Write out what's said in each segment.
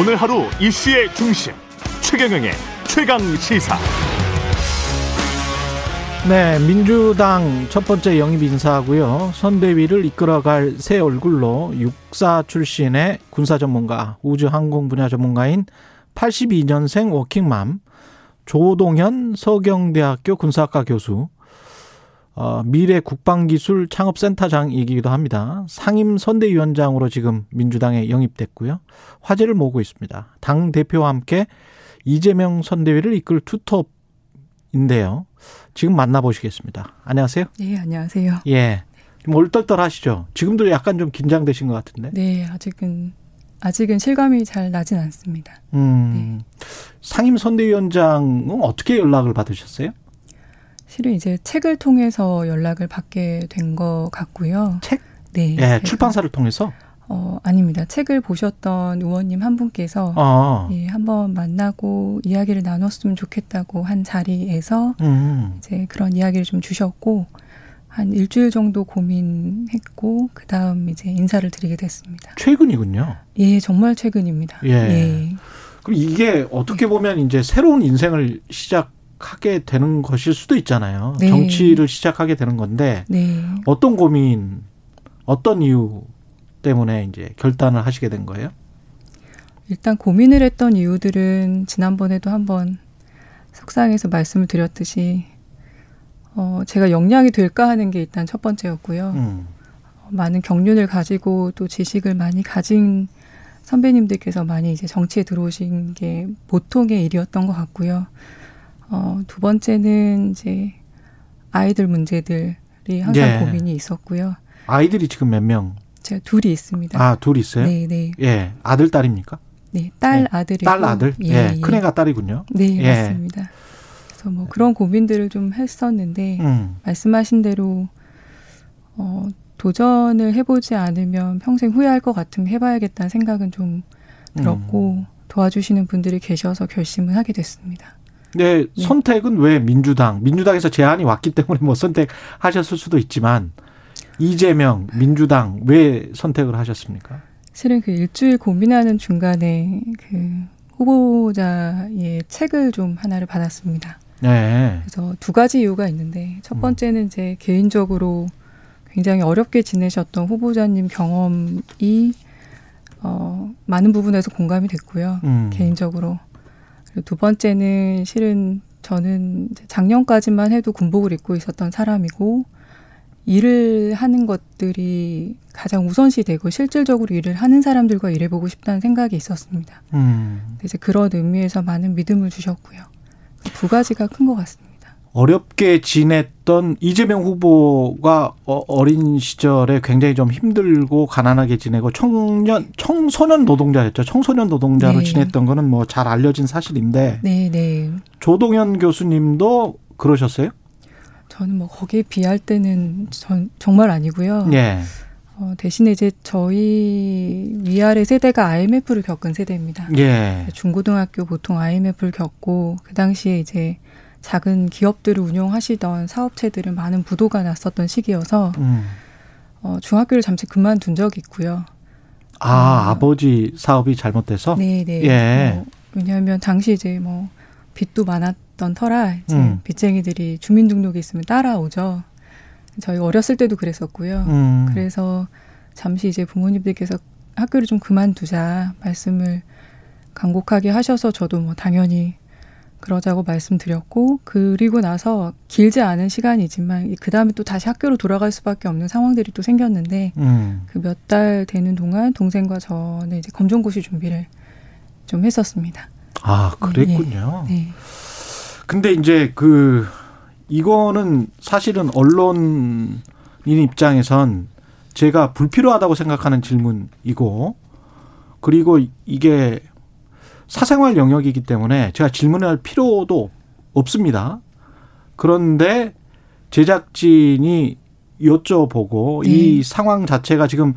오늘 하루 이슈의 중심 최경영의 최강 시사. 네, 민주당 첫 번째 영입 인사고요. 선대위를 이끌어갈 새 얼굴로 육사 출신의 군사 전문가, 우주 항공 분야 전문가인 82년생 워킹맘 조동현 서경대학교 군사학과 교수, 어, 미래 국방기술 창업센터장이기도 합니다. 상임 선대위원장으로 지금 민주당에 영입됐고요. 화제를 모으고 있습니다. 당 대표와 함께 이재명 선대위를 이끌 투톱인데요. 지금 만나보시겠습니다. 안녕하세요. 네, 안녕하세요. 예. 좀 얼떨떨하시죠? 지금도 약간 좀 긴장되신 것 같은데. 네, 아직은 아직은 실감이 잘 나진 않습니다. 음. 네. 상임 선대위원장은 어떻게 연락을 받으셨어요? 실은 이제 책을 통해서 연락을 받게 된 것 같고요. 책? 네. 예, 출판사를 통해서? 어, 아닙니다. 책을 보셨던 의원님 한 분께서 아. 예, 한번 만나고 이야기를 나눴으면 좋겠다고 한 자리에서 음. 이제 그런 이야기를 좀 주셨고 한 일주일 정도 고민했고 그 다음 이제 인사를 드리게 됐습니다. 최근이군요. 예, 정말 최근입니다. 예. 예. 그럼 이게 어떻게 보면 이제 새로운 인생을 시작 하게 되는 것일 수도 있잖아요. 네. 정치를 시작하게 되는 건데 네. 어떤 고민, 어떤 이유 때문에 이제 결단을 하시게 된 거예요? 일단 고민을 했던 이유들은 지난번에도 한번 석상에서 말씀을 드렸듯이 어, 제가 역량이 될까 하는 게 일단 첫 번째였고요. 음. 어, 많은 경륜을 가지고 또 지식을 많이 가진 선배님들께서 많이 이제 정치에 들어오신 게 보통의 일이었던 것 같고요. 어, 두 번째는 이제 아이들 문제들이 항상 예. 고민이 있었고요. 아이들이 지금 몇 명? 제가 둘이 있습니다. 아, 둘 있어요? 네, 네. 예. 아들, 딸입니까? 네, 딸, 네. 아들이고. 딸, 아들? 예. 예. 큰애가 딸이군요. 네, 예. 맞습니다. 그래서 뭐 그런 고민들을 좀 했었는데, 음. 말씀하신 대로, 어, 도전을 해보지 않으면 평생 후회할 것 같으면 해봐야겠다는 생각은 좀 들었고, 음. 도와주시는 분들이 계셔서 결심을 하게 됐습니다. 네, 네, 선택은 왜 민주당? 민주당에서 제안이 왔기 때문에 뭐 선택하셨을 수도 있지만 이재명 민주당 왜 선택을 하셨습니까? 실은 그 일주일 고민하는 중간에 그 후보자의 책을 좀 하나를 받았습니다. 네. 그래서 두 가지 이유가 있는데 첫 음. 번째는 이제 개인적으로 굉장히 어렵게 지내셨던 후보자님 경험이 어, 많은 부분에서 공감이 됐고요. 음. 개인적으로 두 번째는 실은 저는 작년까지만 해도 군복을 입고 있었던 사람이고 일을 하는 것들이 가장 우선시 되고 실질적으로 일을 하는 사람들과 일해보고 싶다는 생각이 있었습니다. 음. 이제 그런 의미에서 많은 믿음을 주셨고요. 두 가지가 큰 것 같습니다. 어렵게 지냈던 이재명 후보가 어, 어린 시절에 굉장히 좀 힘들고 가난하게 지내고 청년 청소년 노동자였죠. 청소년 노동자로 네. 지냈던 거는 뭐 잘 알려진 사실인데. 네, 네. 조동현 교수님도 그러셨어요? 저는 뭐 거기에 비할 때는 전 정말 아니고요. 예. 어, 대신에 이제 저희 위아래 세대가 IMF를 겪은 세대입니다. 예. 중고등학교 보통 IMF를 겪고 그 당시에 이제 작은 기업들을 운영하시던 사업체들은 많은 부도가 났었던 시기여서 음. 어, 중학교를 잠시 그만둔 적이 있고요. 아 어, 아버지 사업이 잘못돼서? 네네. 네. 예. 어, 왜냐하면 당시 이제 뭐 빚도 많았던 터라 이제 음. 빚쟁이들이 주민등록이 있으면 따라오죠. 저희 어렸을 때도 그랬었고요. 음. 그래서 잠시 이제 부모님들께서 학교를 좀 그만두자 말씀을 간곡하게 하셔서 저도 뭐 당연히 그러자고 말씀드렸고 그리고 나서 길지 않은 시간이지만 그 다음에 또 다시 학교로 돌아갈 수밖에 없는 상황들이 또 생겼는데 음. 그몇 달 되는 동안 동생과 저는 이제 검정고시 준비를 좀 했었습니다. 아 그랬군요. 네. 네. 근데 이제 그 이거는 사실은 언론인 입장에선 제가 불필요하다고 생각하는 질문이고 그리고 이게 사생활 영역이기 때문에 제가 질문할 필요도 없습니다. 그런데 제작진이 여쭤보고 네. 이 상황 자체가 지금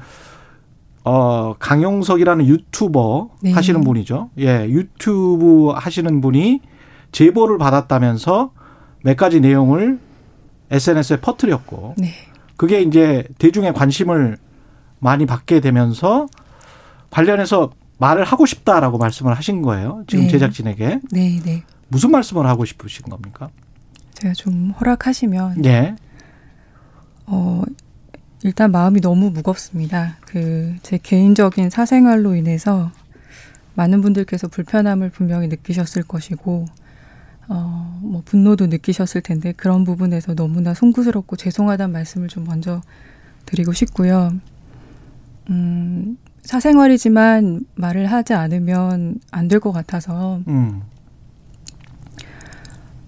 어 강용석이라는 유튜버 네. 하시는 분이죠. 예, 유튜브 하시는 분이 제보를 받았다면서 몇 가지 내용을 SNS에 퍼뜨렸고 네. 그게 이제 대중의 관심을 많이 받게 되면서 관련해서 말을 하고 싶다라고 말씀을 하신 거예요. 지금 네. 제작진에게. 네, 네. 무슨 말씀을 하고 싶으신 겁니까? 제가 좀 허락하시면. 예. 어, 일단 마음이 너무 무겁습니다. 그, 제 개인적인 사생활로 인해서 많은 분들께서 불편함을 분명히 느끼셨을 것이고, 어, 뭐, 분노도 느끼셨을 텐데, 그런 부분에서 너무나 송구스럽고 죄송하다는 말씀을 좀 먼저 드리고 싶고요. 음, 사생활이지만 말을 하지 않으면 안 될 것 같아서, 음.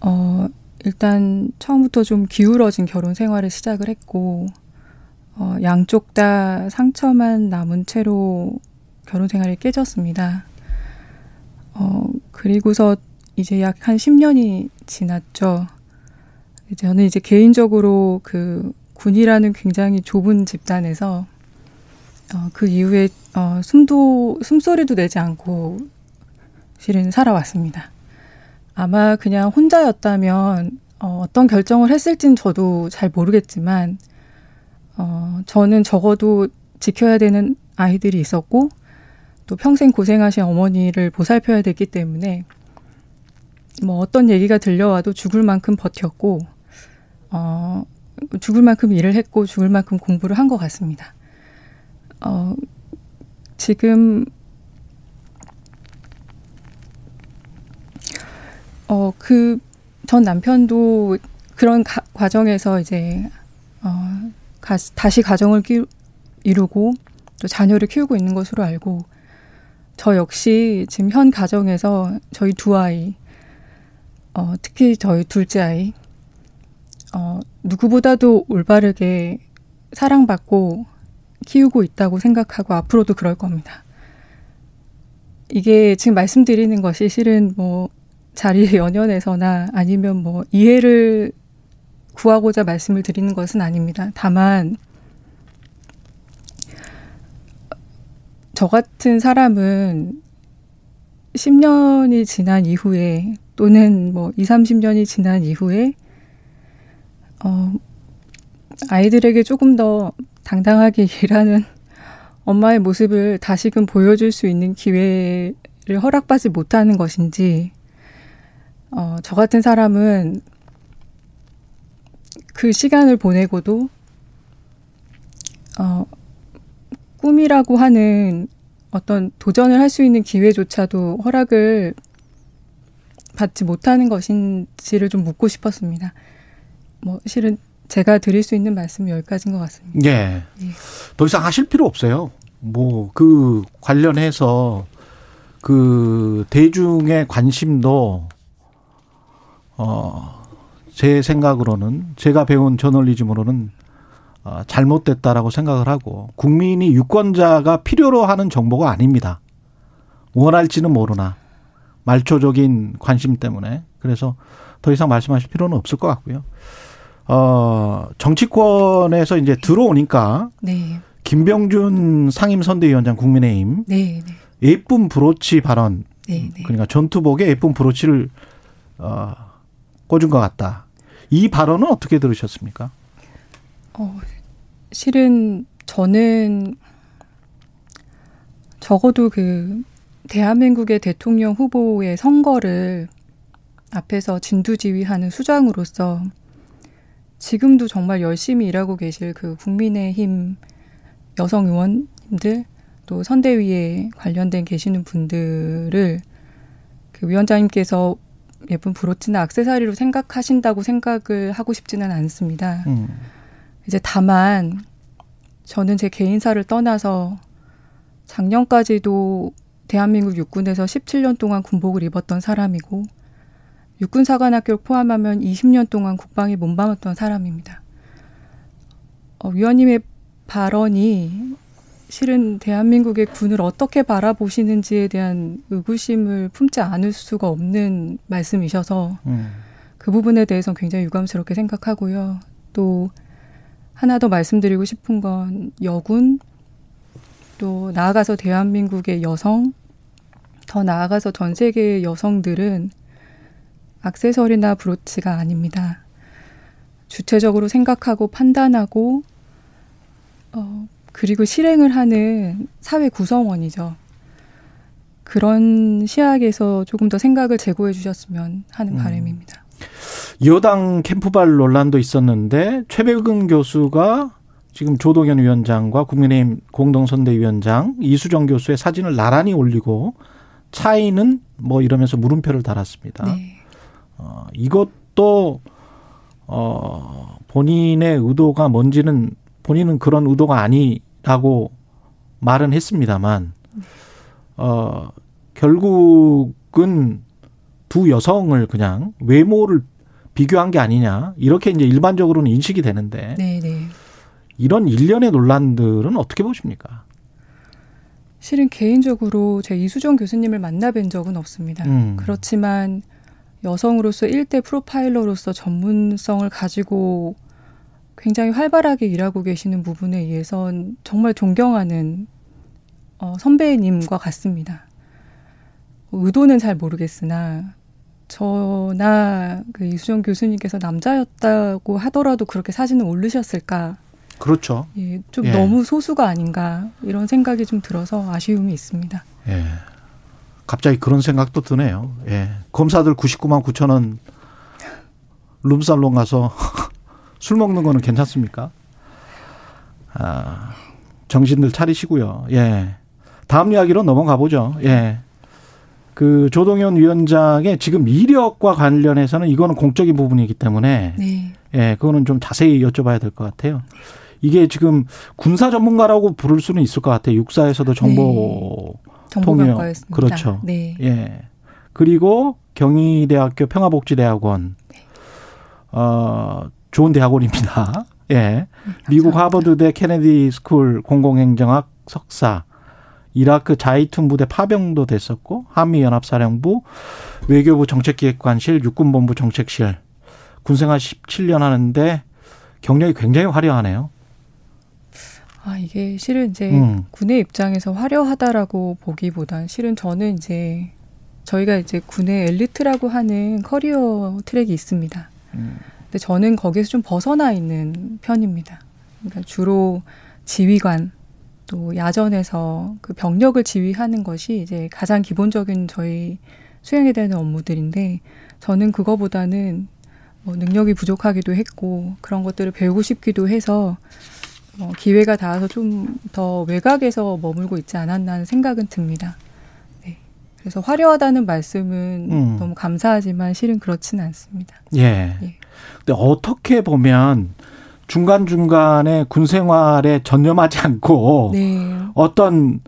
어, 일단 처음부터 좀 기울어진 결혼 생활을 시작을 했고, 어, 양쪽 다 상처만 남은 채로 결혼 생활이 깨졌습니다. 어, 그리고서 이제 약 한 10년이 지났죠. 저는 이제 개인적으로 그 군이라는 굉장히 좁은 집단에서 어, 그 이후에 어, 숨도 숨소리도 내지 않고 실은 살아왔습니다. 아마 그냥 혼자였다면 어, 어떤 결정을 했을진 저도 잘 모르겠지만 어, 저는 적어도 지켜야 되는 아이들이 있었고 또 평생 고생하신 어머니를 보살펴야 됐기 때문에 뭐 어떤 얘기가 들려와도 죽을 만큼 버텼고 어, 죽을 만큼 일을 했고 죽을 만큼 공부를 한 것 같습니다. 어, 지금 어, 그 전 남편도 그런 가, 과정에서 이제 어, 가, 다시 가정을 끼, 이루고 또 자녀를 키우고 있는 것으로 알고 저 역시 지금 현 가정에서 저희 두 아이 어, 특히 저희 둘째 아이 어, 누구보다도 올바르게 사랑받고 키우고 있다고 생각하고 앞으로도 그럴 겁니다. 이게 지금 말씀드리는 것이 실은 뭐 자리에 연연해서나 아니면 뭐 이해를 구하고자 말씀을 드리는 것은 아닙니다. 다만 저 같은 사람은 10년이 지난 이후에 또는 뭐 2, 30년이 지난 이후에 어 아이들에게 조금 더 당당하게 일하는 엄마의 모습을 다시금 보여줄 수 있는 기회를 허락받지 못하는 것인지 어, 저 같은 사람은 그 시간을 보내고도 어, 꿈이라고 하는 어떤 도전을 할 수 있는 기회조차도 허락을 받지 못하는 것인지를 좀 묻고 싶었습니다. 뭐 실은 제가 드릴 수 있는 말씀은 여기까지인 것 같습니다. 예. 예. 더 이상 하실 필요 없어요. 뭐 그 관련해서 그 대중의 관심도 어, 제 생각으로는 제가 배운 저널리즘으로는 어, 잘못됐다라고 생각을 하고 국민이 유권자가 필요로 하는 정보가 아닙니다. 원할지는 모르나 말초적인 관심 때문에 그래서 더 이상 말씀하실 필요는 없을 것 같고요. 어, 정치권에서 이제 들어오니까 네. 김병준 상임선대위원장 국민의힘 네, 네. 예쁜 브로치 발언 네, 네. 그러니까 전투복에 예쁜 브로치를 어, 꽂은 것 같다. 이 발언은 어떻게 들으셨습니까? 어, 실은 저는 적어도 그 대한민국의 대통령 후보의 선거를 앞에서 진두지휘하는 수장으로서 지금도 정말 열심히 일하고 계실 그 국민의힘 여성 의원님들 또 선대위에 관련된 계시는 분들을 그 위원장님께서 예쁜 브로치나 악세사리로 생각하신다고 생각을 하고 싶지는 않습니다. 음. 이제 다만 저는 제 개인사를 떠나서 작년까지도 대한민국 육군에서 17년 동안 군복을 입었던 사람이고 육군사관학교를 포함하면 20년 동안 국방에 몸담았던 사람입니다. 어, 위원님의 발언이 실은 대한민국의 군을 어떻게 바라보시는지에 대한 의구심을 품지 않을 수가 없는 말씀이셔서 음. 그 부분에 대해서는 굉장히 유감스럽게 생각하고요. 또 하나 더 말씀드리고 싶은 건 여군 또 나아가서 대한민국의 여성 더 나아가서 전 세계의 여성들은 악세서리나 브로치가 아닙니다. 주체적으로 생각하고 판단하고 어, 그리고 실행을 하는 사회 구성원이죠. 그런 시각에서 조금 더 생각을 제고해 주셨으면 하는 음. 바람입니다. 여당 캠프발 논란도 있었는데 최백은 교수가 지금 조동현 위원장과 국민의힘 공동선대위원장 이수정 교수의 사진을 나란히 올리고 차이는 뭐 이러면서 물음표를 달았습니다. 네. 어, 이것도 어, 본인의 의도가 뭔지는 본인은 그런 의도가 아니라고 말은 했습니다만 어, 결국은 두 여성을 그냥 외모를 비교한 게 아니냐 이렇게 이제 일반적으로는 인식이 되는데 네네. 네. 이런 일련의 논란들은 어떻게 보십니까? 실은 개인적으로 제 이수정 교수님을 만나뵌 적은 없습니다. 음. 그렇지만 여성으로서 일대 프로파일러로서 전문성을 가지고 굉장히 활발하게 일하고 계시는 부분에 의해선 정말 존경하는 어, 선배님과 같습니다. 의도는 잘 모르겠으나 저나 그 이수정 교수님께서 남자였다고 하더라도 그렇게 사진을 올리셨을까? 그렇죠. 예, 좀 예. 너무 소수가 아닌가 이런 생각이 좀 들어서 아쉬움이 있습니다. 예. 갑자기 그런 생각도 드네요. 예. 검사들 99만 9천 원 룸살롱 가서 술 먹는 거는 괜찮습니까? 아, 정신들 차리시고요. 예. 다음 이야기로 넘어가 보죠. 예. 그 조동현 위원장의 지금 이력과 관련해서는 이거는 공적인 부분이기 때문에 네. 예, 그거는 좀 자세히 여쭤봐야 될 것 같아요. 이게 지금 군사 전문가라고 부를 수는 있을 것 같아요. 육사에서도 정보 네. 통역 그렇죠. 네. 예. 그리고 경희대학교 평화복지대학원 네. 어 좋은 대학원입니다. 예. 음, 미국 하버드대 케네디 스쿨 공공행정학 석사 이라크 자이툰 부대 파병도 됐었고 한미 연합사령부 외교부 정책기획관실 육군본부 정책실 군생활 17년 하는데 경력이 굉장히 화려하네요. 아 이게 실은 이제 음. 군의 입장에서 화려하다라고 보기보단 실은 저는 이제 저희가 이제 군의 엘리트라고 하는 커리어 트랙이 있습니다. 음. 근데 저는 거기에서 좀 벗어나 있는 편입니다. 그러니까 주로 지휘관 또 야전에서 그 병력을 지휘하는 것이 이제 가장 기본적인 저희 수행에 되는 업무들인데 저는 그거보다는 뭐 능력이 부족하기도 했고 그런 것들을 배우고 싶기도 해서 뭐 기회가 닿아서 좀 더 외곽에서 머물고 있지 않았나 하는 생각은 듭니다. 네. 그래서 화려하다는 말씀은 음. 너무 감사하지만 실은 그렇지는 않습니다. 예. 예. 근데 어떻게 보면 중간중간에 군 생활에 전념하지 않고 네. 어떤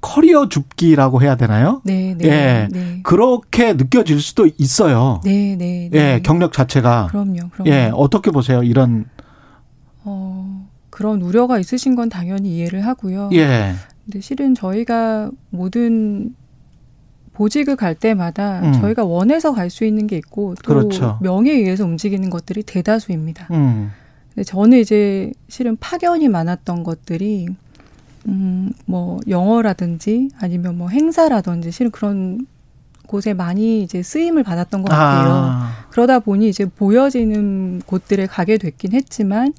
커리어 줍기라고 해야 되나요? 네, 네, 예. 네. 그렇게 느껴질 수도 있어요. 네, 네, 네. 예, 경력 자체가. 그럼요, 그럼요. 예, 어떻게 보세요? 이런 어, 그런 우려가 있으신 건 당연히 이해를 하고요. 예. 근데 실은 저희가 모든 보직을 갈 때마다 음. 저희가 원해서 갈 수 있는 게 있고 또 그렇죠. 명예에 의해서 움직이는 것들이 대다수입니다. 음. 근데 저는 이제 실은 파견이 많았던 것들이 음, 뭐 영어라든지 아니면 뭐 행사라든지 실은 그런 곳에 많이 이제 쓰임을 받았던 것 같아요. 아. 그러다 보니 이제 보여지는 곳들에 가게 됐긴 했지만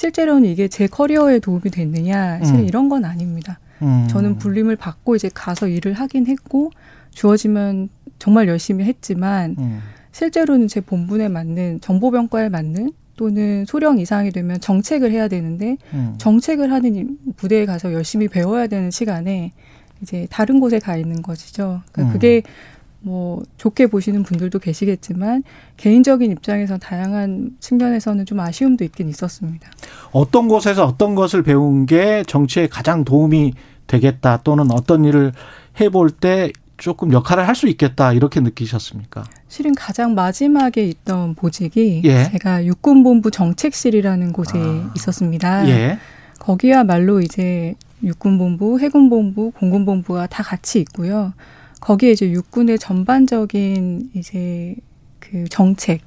실제로는 이게 제 커리어에 도움이 됐느냐 실은 음. 이런 건 아닙니다. 음. 저는 불림을 받고 이제 가서 일을 하긴 했고 주어지면 정말 열심히 했지만 음. 실제로는 제 본분에 맞는 정보병과에 맞는 또는 소령 이상이 되면 정책을 해야 되는데 음. 정책을 하는 부대에 가서 열심히 배워야 되는 시간에 이제 다른 곳에 가 있는 것이죠. 그러니까 음. 그게 뭐 좋게 보시는 분들도 계시겠지만 개인적인 입장에서 다양한 측면에서는 좀 아쉬움도 있긴 있었습니다. 어떤 곳에서 어떤 것을 배운 게 정치에 가장 도움이 되겠다 또는 어떤 일을 해볼 때 조금 역할을 할 수 있겠다 이렇게 느끼셨습니까? 실은 가장 마지막에 있던 보직이 예. 제가 육군본부 정책실이라는 곳에 아. 있었습니다. 예. 거기야말로 이제 육군본부, 해군본부, 공군본부가 다 같이 있고요. 거기에 이제 육군의 전반적인 이제 그 정책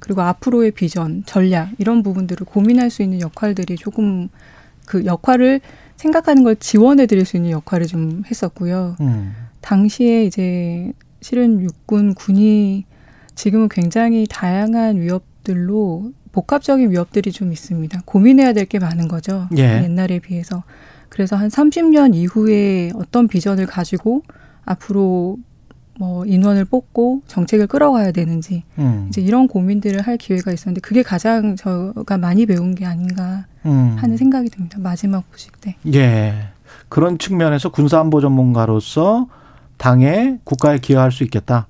그리고 앞으로의 비전, 전략 이런 부분들을 고민할 수 있는 역할들이 조금 그 역할을 생각하는 걸 지원해 드릴 수 있는 역할을 좀 했었고요. 음. 당시에 이제 실은 육군 군이 지금은 굉장히 다양한 위협들로 복합적인 위협들이 좀 있습니다. 고민해야 될 게 많은 거죠. 예. 옛날에 비해서. 그래서 한 30년 이후에 어떤 비전을 가지고 앞으로 뭐 인원을 뽑고 정책을 끌어가야 되는지 음. 이제 이런 고민들을 할 기회가 있었는데 그게 가장 저가 많이 배운 게 아닌가 음. 하는 생각이 듭니다. 마지막 부식 때. 예. 그런 측면에서 군사안보 전문가로서 당에 국가에 기여할 수 있겠다.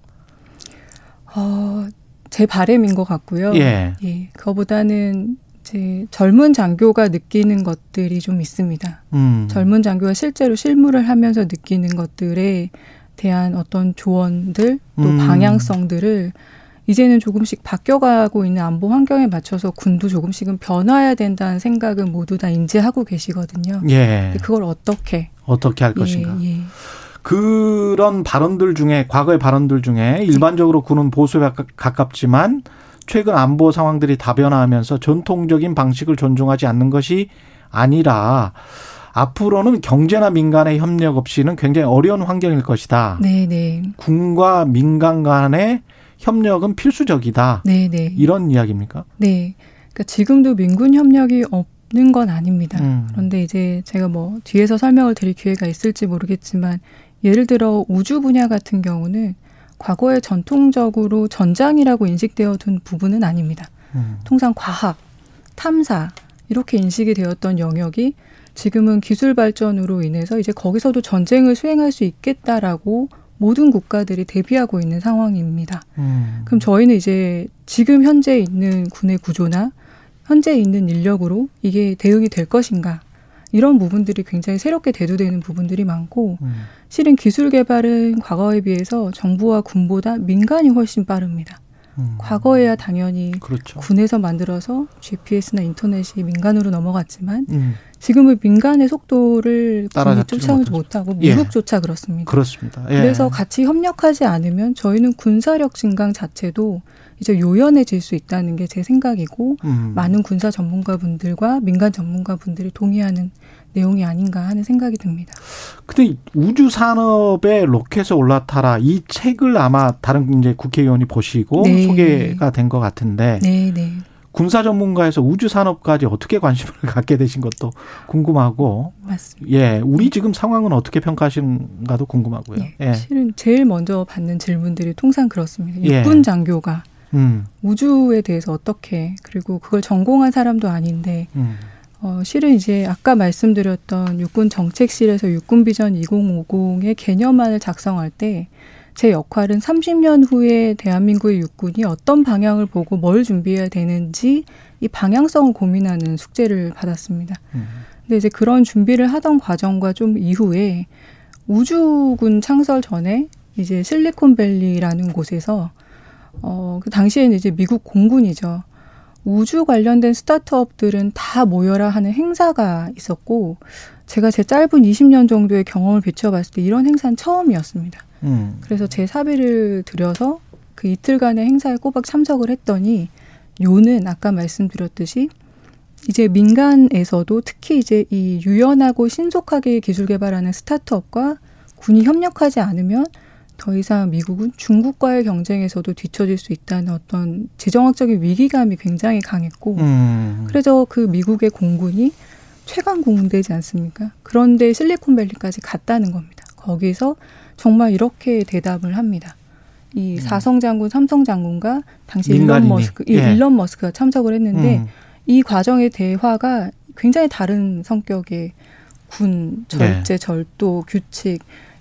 어, 제 바램인 것 같고요. 예. 예. 그거보다는 제 젊은 장교가 느끼는 것들이 좀 있습니다. 음. 젊은 장교가 실제로 실무를 하면서 느끼는 것들에 대한 어떤 조언들 또 음. 방향성들을 이제는 조금씩 바뀌어가고 있는 안보 환경에 맞춰서 군도 조금씩은 변화해야 된다는 생각은 모두 다 인지하고 계시거든요. 예. 그걸 어떻게 어떻게 할 것인가. 예, 예. 그런 발언들 중에 과거의 발언들 중에 일반적으로 군은 보수에 가깝지만 최근 안보 상황들이 다변화하면서 전통적인 방식을 존중하지 않는 것이 아니라 앞으로는 경제나 민간의 협력 없이는 굉장히 어려운 환경일 것이다. 네네. 네. 군과 민간 간의 협력은 필수적이다. 네네. 네. 이런 이야기입니까? 네. 그러니까 지금도 민군 협력이 없는 건 아닙니다. 음. 그런데 이제 제가 뭐 뒤에서 설명을 드릴 기회가 있을지 모르겠지만 예를 들어 우주 분야 같은 경우는 과거에 전통적으로 전장이라고 인식되어 둔 부분은 아닙니다. 음. 통상 과학, 탐사 이렇게 인식이 되었던 영역이 지금은 기술 발전으로 인해서 이제 거기서도 전쟁을 수행할 수 있겠다라고 모든 국가들이 대비하고 있는 상황입니다. 음. 그럼 저희는 이제 지금 현재 있는 군의 구조나 현재 있는 인력으로 이게 대응이 될 것인가 이런 부분들이 굉장히 새롭게 대두되는 부분들이 많고 음. 실은 기술 개발은 과거에 비해서 정부와 군보다 민간이 훨씬 빠릅니다. 음. 과거에야 당연히 그렇죠. 군에서 만들어서 GPS나 인터넷이 민간으로 넘어갔지만 음. 지금은 민간의 속도를 군이 쫓아오지 못하고 예. 미국조차 예. 그렇습니다. 그렇습니다. 예. 그래서 같이 협력하지 않으면 저희는 군사력 증강 자체도 이제 요연해질 수 있다는 게 제 생각이고 음. 많은 군사 전문가분들과 민간 전문가분들이 동의하는 내용이 아닌가 하는 생각이 듭니다. 근데 우주 산업에 로켓에 올라타라 이 책을 아마 다른 이제 국회의원이 보시고 네. 소개가 된 것 같은데 네, 네. 군사 전문가에서 우주 산업까지 어떻게 관심을 갖게 되신 것도 궁금하고 맞습니다. 예, 우리 지금 상황은 어떻게 평가하시는가도 궁금하고요. 예, 예. 실은 제일 먼저 받는 질문들이 통상 그렇습니다. 예. 육군 장교가 음. 우주에 대해서 어떻게 그리고 그걸 전공한 사람도 아닌데 음. 어, 실은 이제 아까 말씀드렸던 육군 정책실에서 육군 비전 2050의 개념안을 작성할 때 제 역할은 30년 후에 대한민국의 육군이 어떤 방향을 보고 뭘 준비해야 되는지 이 방향성을 고민하는 숙제를 받았습니다. 음. 근데 이제 그런 준비를 하던 과정과 좀 이후에 우주군 창설 전에 이제 실리콘밸리라는 곳에서 어, 그 당시에는 이제 미국 공군이죠. 우주 관련된 스타트업들은 다 모여라 하는 행사가 있었고 제가 제 짧은 20년 정도의 경험을 비춰봤을 때 이런 행사는 처음이었습니다. 음. 그래서 제 사비를 들여서 그 이틀간의 행사에 꼬박 참석을 했더니 요는 아까 말씀드렸듯이 이제 민간에서도 특히 이제 이 유연하고 신속하게 기술 개발하는 스타트업과 군이 협력하지 않으면 더 이상 미국은 중국과의 경쟁에서도 뒤처질 수 있다는 어떤 지정학적인 위기감이 굉장히 강했고 음. 그래서 그 미국의 공군이 최강 공군되지 않습니까? 그런데 실리콘밸리까지 갔다는 겁니다. 거기서 정말 이렇게 대답을 합니다. 이 음. 사성 장군, 삼성 장군과 당시 일론 머스크, 예. 일론 머스크가 참석을 했는데 음. 이 과정의 대화가 굉장히 다른 성격의 군, 절제, 네. 절도, 규칙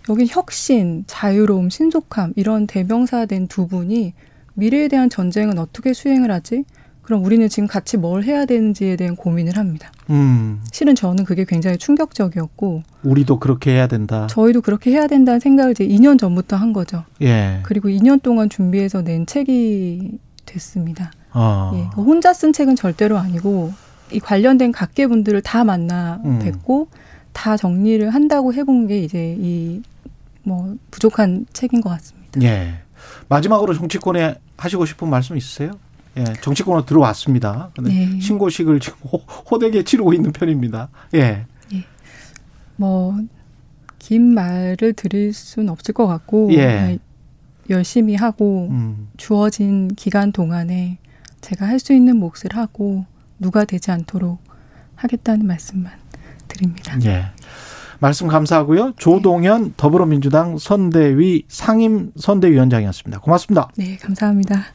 여긴 혁신, 자유로움, 신속함 이런 대명사된 두 분이 미래에 대한 전쟁은 어떻게 수행을 하지? 그럼 우리는 지금 같이 뭘 해야 되는지에 대한 고민을 합니다. 음. 실은 저는 그게 굉장히 충격적이었고 우리도 그렇게 해야 된다. 저희도 그렇게 해야 된다는 생각을 이제 2년 전부터 한 거죠. 예. 그리고 2년 동안 준비해서 낸 책이 됐습니다. 아. 예. 혼자 쓴 책은 절대로 아니고 이 관련된 각계 분들을 다 만나 음. 뵙고 다 정리를 한다고 해본 게 이제 이 뭐 부족한 책인 것 같습니다. 예. 마지막으로 정치권에 하시고 싶은 말씀 있으세요? 예, 정치권으로 들어왔습니다. 네. 신고식을 지금 호, 되게 치르고 있는 편입니다. 예. 예. 뭐, 긴 말을 드릴 수는 없을 것 같고, 예. 열심히 하고, 음. 주어진 기간 동안에 제가 할 수 있는 몫을 하고, 누가 되지 않도록 하겠다는 말씀만 드립니다. 예. 말씀 감사하고요. 조동현 더불어민주당 선대위 상임 선대위원장이었습니다. 고맙습니다. 네, 감사합니다.